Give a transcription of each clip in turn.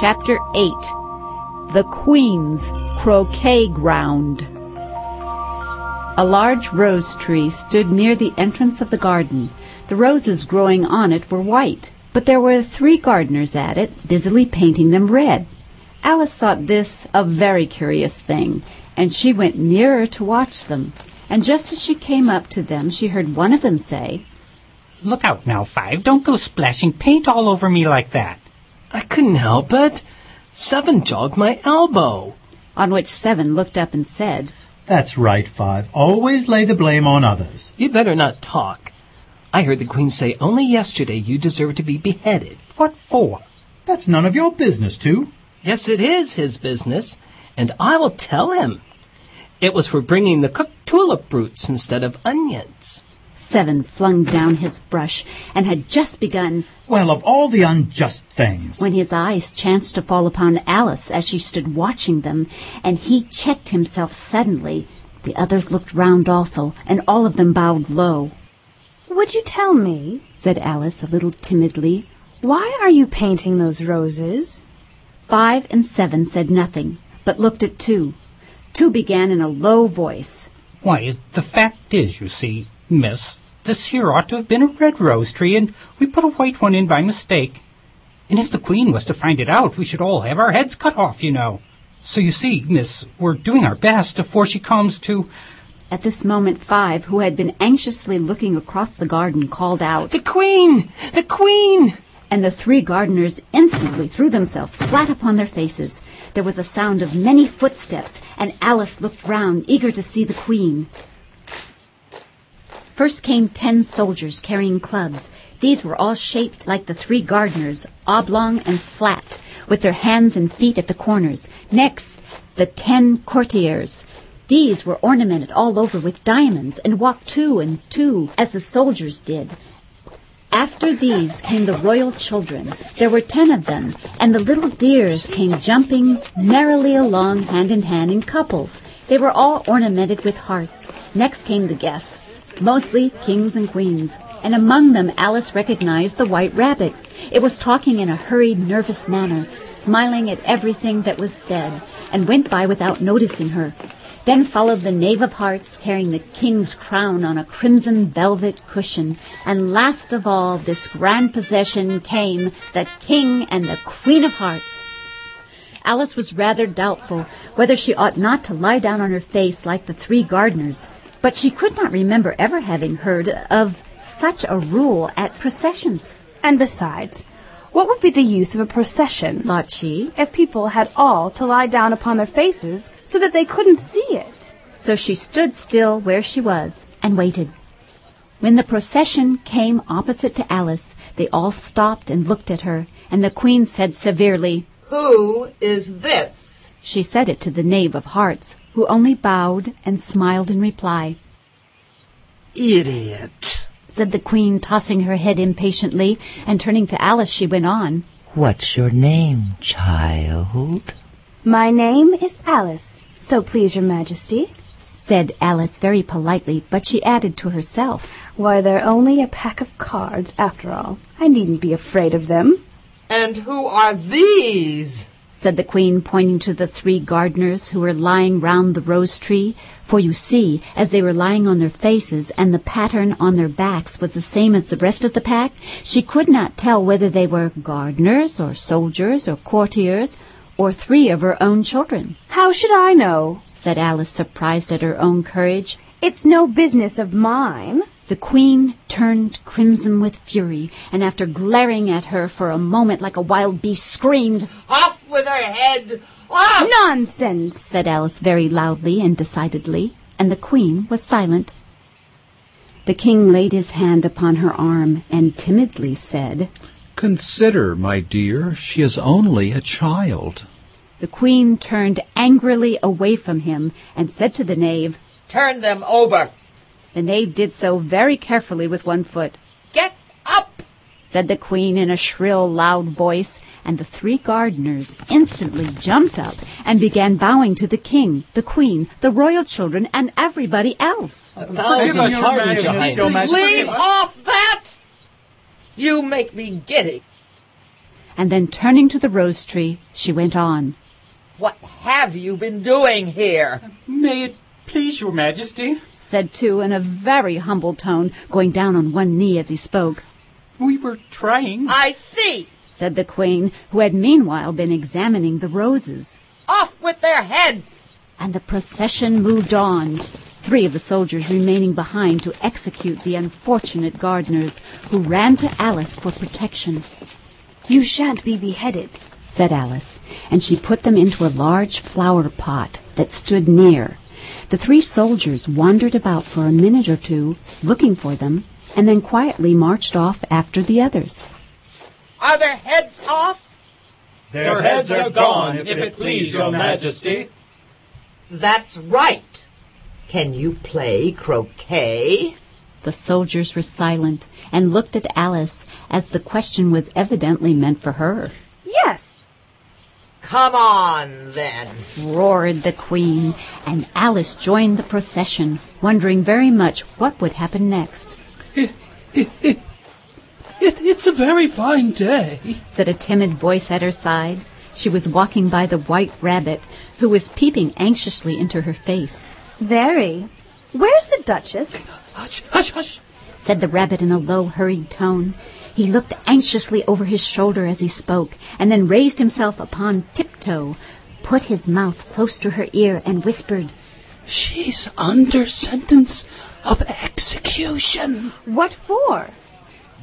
Chapter 8 The Queen's Croquet Ground A large rose tree stood near the entrance of the garden. The roses growing on it were white, but there were three gardeners at it, busily painting them red. Alice thought this a very curious thing, and she went nearer to watch them. And just as she came up to them, she heard one of them say, Look out now, Five. Don't go splashing paint all over me like that. I couldn't help it. Seven jogged my elbow. On which Seven looked up and said, That's right, Five. Always lay the blame on others. You better not talk. I heard the Queen say only yesterday you deserve to be beheaded. What for? That's none of your business, too. Yes, it is his business, and I will tell him. It was for bringing the cooked tulip roots instead of onions. Seven flung down his brush and had just begun Well, of all the unjust things. when his eyes chanced to fall upon Alice as she stood watching them, and he checked himself suddenly. The others looked round also, and all of them bowed low. Would you tell me, Said Alice a little timidly. why are you painting those roses? Five and seven said nothing, but looked at two. Two began in a low voice. Why, the fact is, you see, miss, this here ought to have been a red rose tree, and we put a white one in by mistake. And if the Queen was to find it out, we should all have our heads cut off, you know. So you see, miss, we're doing our best afore she comes to... At this moment, Five, who had been anxiously looking across the garden, called out, The Queen! The Queen! and the three gardeners instantly threw themselves flat upon their faces. There was a sound of many footsteps, and Alice looked round, eager to see the Queen. First came ten soldiers carrying clubs. These were all shaped like the three gardeners, oblong and flat, with their hands and feet at the corners. Next, the ten courtiers. These were ornamented all over with diamonds and walked two and two, as the soldiers did. After these came the royal children. There were ten of them, and the little dears came jumping merrily along hand in hand in couples. They were all ornamented with hearts. Next came the guests, mostly kings and queens, and among them Alice recognized the white rabbit. It was talking in a hurried, nervous manner, smiling at everything that was said, and went by without noticing her. Then followed the Knave of Hearts carrying the king's crown on a crimson velvet cushion. And last of all, this grand procession came the king and the queen of hearts. Alice was rather doubtful whether she ought not to lie down on her face like the three gardeners, but she could not remember ever having heard of such a rule at processions, And besides, what would be the use of a procession thought she. if people had all to lie down upon their faces so that they couldn't see it? So she stood still where she was and waited. When the procession came opposite to Alice, they all stopped and looked at her, and the queen said severely, Who is this? She said it to the knave of hearts, who only bowed and smiled in reply. Idiot. Said the queen, tossing her head impatiently, and turning to Alice, she went on. What's your name, child? My name is Alice, so please your majesty. Said Alice very politely, but she added to herself, Why, they're only a pack of cards, after all. I needn't be afraid of them. And who are these? Said the queen, pointing to the three gardeners who were lying round the rose tree. For you see, as they were lying on their faces, and the pattern on their backs was the same as the rest of the pack, she could not tell whether they were gardeners, or soldiers, or courtiers, or three of her own children. How should I know? said Alice, surprised at her own courage. It's no business of mine. The queen turned crimson with fury, and after glaring at her for a moment like a wild beast, screamed, Off with her head! Off! Nonsense! said Alice very loudly and decidedly, and the queen was silent. The king laid his hand upon her arm and timidly said, Consider, my dear, she is only a child. The queen turned angrily away from him and said to the knave, Turn them over! The knave did so very carefully with one foot. Get up! said the queen in a shrill, loud voice, and the three gardeners instantly jumped up and began bowing to the king, the queen, the royal children, and everybody else. A thousand pardons, your highness. Leave off that! You make me giddy. and then turning to the rose tree, she went on. What have you been doing here? May it please your majesty? Said two in a very humble tone, going down on one knee as he spoke. We were trying. I see. said the queen, who had meanwhile been examining the roses. Off with their heads. And the procession moved on, three of the soldiers remaining behind to execute the unfortunate gardeners, who ran to Alice for protection. You shan't be beheaded, said Alice, and she put them into a large flower pot that stood near. The three soldiers wandered about for a minute or two, looking for them, and then quietly marched off after the others. Are their heads off? Their heads are gone, if it please your majesty. That's right. Can you play croquet? The soldiers were silent and looked at Alice as the question was evidently meant for her. Yes. Come on, then, roared the queen, and Alice joined the procession, wondering very much what would happen next. It, it, it, it, it's a very fine day, said a timid voice at her side. She was walking by the white rabbit, who was peeping anxiously into her face. Very. Where's the Duchess? Hush, hush, hush, said the rabbit in a low, hurried tone. He looked anxiously over his shoulder as he spoke, and then raised himself upon tiptoe, put his mouth close to her ear, and whispered, She's under sentence of execution. What for?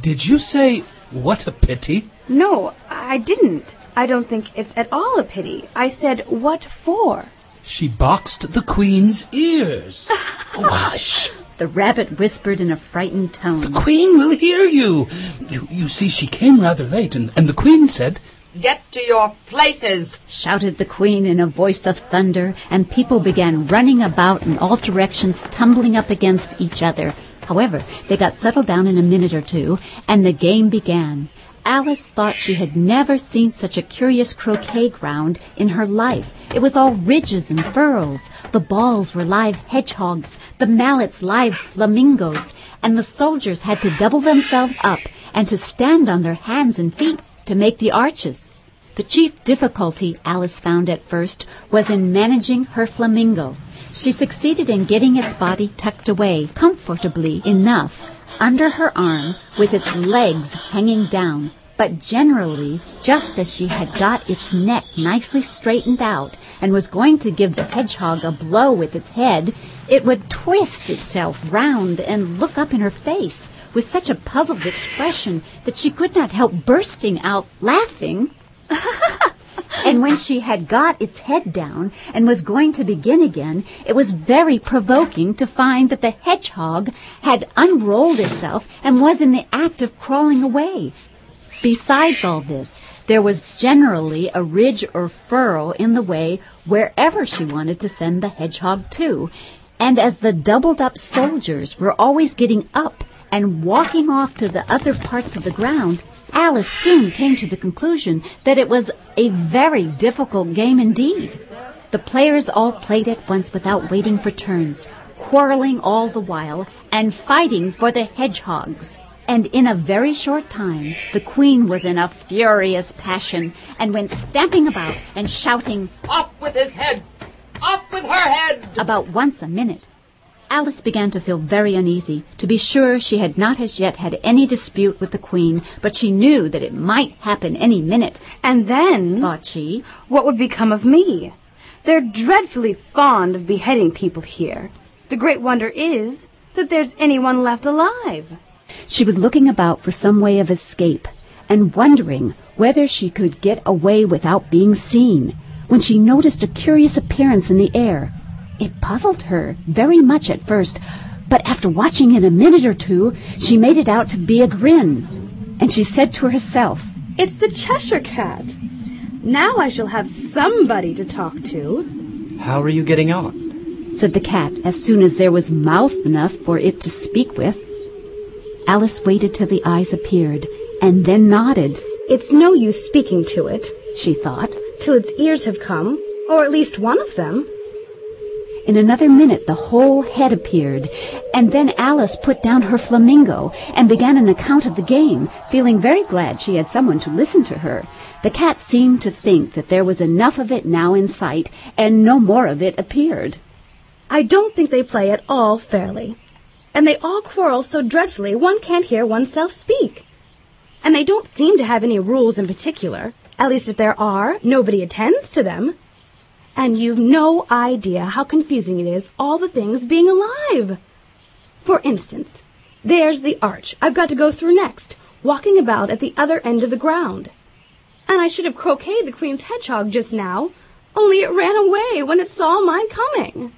Did you say, what a pity? No, I didn't. I don't think it's at all a pity. I said, what for? She boxed the queen's ears. oh, hush. The rabbit whispered in a frightened tone. The queen will hear you. You, you see, she came rather late, and, and the queen said, Get to your places, shouted the queen in a voice of thunder, and people began running about in all directions, tumbling up against each other. However, they got settled down in a minute or two, and the game began. Alice thought she had never seen such a curious croquet ground in her life. It was all ridges and furrows. The balls were live hedgehogs, the mallets live flamingos, and the soldiers had to double themselves up and to stand on their hands and feet to make the arches. The chief difficulty Alice found at first was in managing her flamingo. She succeeded in getting its body tucked away comfortably enough under her arm with its legs hanging down, but generally, just as she had got its neck nicely straightened out and was going to give the hedgehog a blow with its head, it would twist itself round and look up in her face with such a puzzled expression that she could not help bursting out laughing. and when she had got its head down and was going to begin again, it was very provoking to find that the hedgehog had unrolled itself and was in the act of crawling away. Besides all this, there was generally a ridge or furrow in the way wherever she wanted to send the hedgehog to, and as the doubled up soldiers were always getting up and walking off to the other parts of the ground, Alice soon came to the conclusion that it was a very difficult game indeed. The players all played at once without waiting for turns, quarreling all the while, and fighting for the hedgehogs. And in a very short time, the queen was in a furious passion, and went stamping about and shouting, Off with his head! Off with her head! about once a minute. Alice began to feel very uneasy. To be sure, she had not as yet had any dispute with the queen, but she knew that it might happen any minute. And then, thought she, what would become of me? They're dreadfully fond of beheading people here. The great wonder is that there's anyone left alive. She was looking about for some way of escape and wondering whether she could get away without being seen when she noticed a curious appearance in the air. It puzzled her very much at first, but after watching it a minute or two, she made it out to be a grin, and she said to herself, It's the Cheshire Cat. Now I shall have somebody to talk to. How are you getting on? said the cat as soon as there was mouth enough for it to speak with. Alice waited till the eyes appeared, and then nodded. It's no use speaking to it, she thought, till its ears have come, or at least one of them. In another minute, the whole head appeared, and then Alice put down her flamingo and began an account of the game, feeling very glad she had someone to listen to her. The cat seemed to think that there was enough of it now in sight, and no more of it appeared. I don't think they play at all fairly. And they all quarrel so dreadfully one can't hear oneself speak. And they don't seem to have any rules in particular. At least if there are, nobody attends to them. And you've no idea how confusing it is, all the things being alive. For instance, there's the arch I've got to go through next, walking about at the other end of the ground. And I should have croqueted the queen's hedgehog just now, only it ran away when it saw mine coming.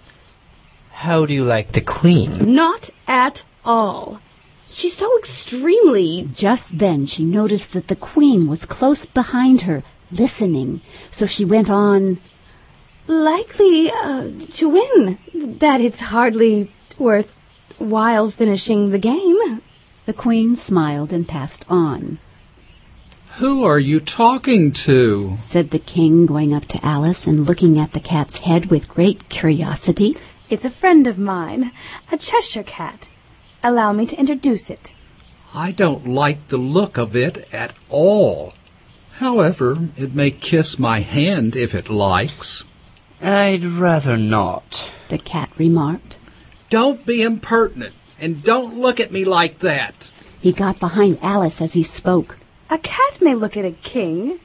How do you like the queen? Not at all. She's so extremely. Just then she noticed that the queen was close behind her, listening. So she went on, likely uh, to win. That it's hardly worth while finishing the game. The queen smiled and passed on. Who are you talking to? said the king, going up to Alice and looking at the cat's head with great curiosity. It's a friend of mine, a Cheshire cat. Allow me to introduce it. I don't like the look of it at all. However, it may kiss my hand if it likes. I'd rather not, the cat remarked. Don't be impertinent, and don't look at me like that. He got behind Alice as he spoke. A cat may look at a king.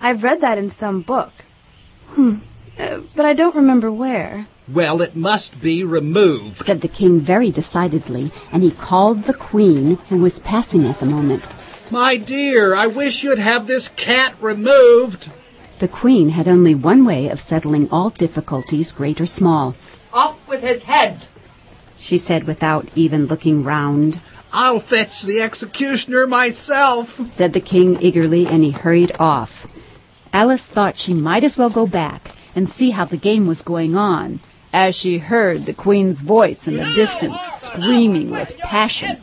I've read that in some book. Hmm, uh, but I don't remember where. Well, it must be removed, said the king very decidedly, and he called the queen, who was passing at the moment. My dear, I wish you'd have this cat removed. The queen had only one way of settling all difficulties, great or small. Off with his head, she said without even looking round. I'll fetch the executioner myself, said the king eagerly, and he hurried off. Alice thought she might as well go back and see how the game was going on, as she heard the queen's voice in the distance screaming with passion.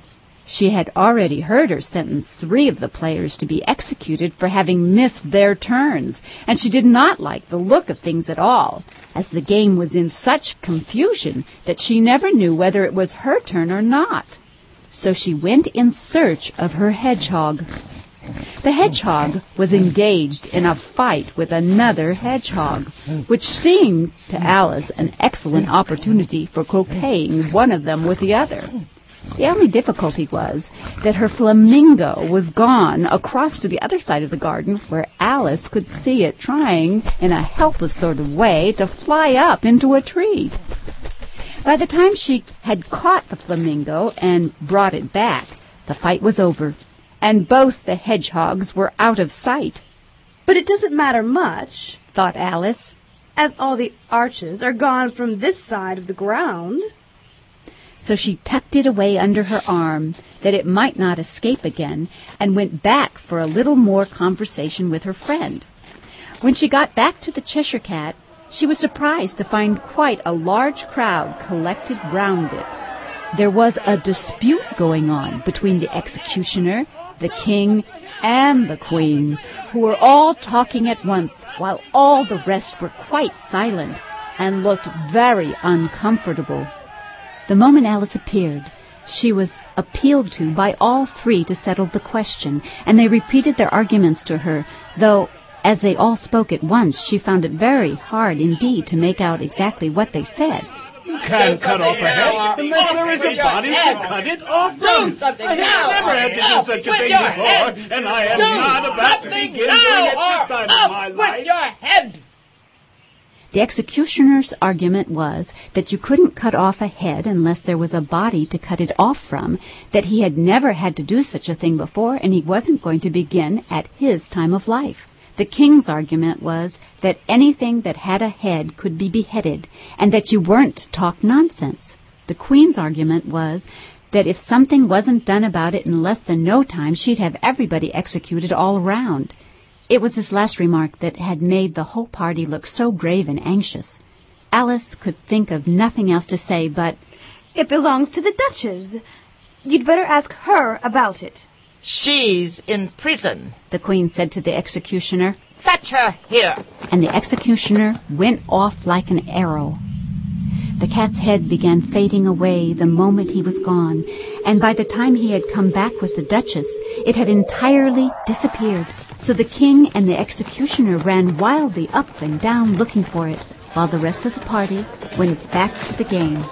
She had already heard her sentence three of the players to be executed for having missed their turns, and she did not like the look of things at all, as the game was in such confusion that she never knew whether it was her turn or not. So she went in search of her hedgehog. The hedgehog was engaged in a fight with another hedgehog, which seemed to Alice an excellent opportunity for croqueting one of them with the other. The only difficulty was that her flamingo was gone across to the other side of the garden where Alice could see it trying in a helpless sort of way to fly up into a tree. By the time she had caught the flamingo and brought it back, the fight was over, and both the hedgehogs were out of sight. But it doesn't matter much, thought Alice, as all the arches are gone from this side of the ground so she tucked it away under her arm that it might not escape again and went back for a little more conversation with her friend. When she got back to the Cheshire Cat, she was surprised to find quite a large crowd collected round it. There was a dispute going on between the executioner, the king, and the queen, who were all talking at once while all the rest were quite silent and looked very uncomfortable. The moment Alice appeared, she was appealed to by all three to settle the question, and they repeated their arguments to her, though as they all spoke at once, she found it very hard indeed to make out exactly what they said. You can't cut off a head unless there is a body to cut it off from. I have never had to do such a thing before, and I am not about to begin doing it this time of my life. With your head! The executioner's argument was that you couldn't cut off a head unless there was a body to cut it off from, that he had never had to do such a thing before, and he wasn't going to begin at his time of life. The king's argument was that anything that had a head could be beheaded, and that you weren't to talk nonsense. The queen's argument was that if something wasn't done about it in less than no time, she'd have everybody executed all around. It was this last remark that had made the whole party look so grave and anxious. Alice could think of nothing else to say but, It belongs to the Duchess. You'd better ask her about it. She's in prison, the Queen said to the executioner. Fetch her here. And the executioner went off like an arrow. The cat's head began fading away the moment he was gone, and by the time he had come back with the Duchess, it had entirely disappeared. So the king and the executioner ran wildly up and down looking for it, while the rest of the party went back to the game.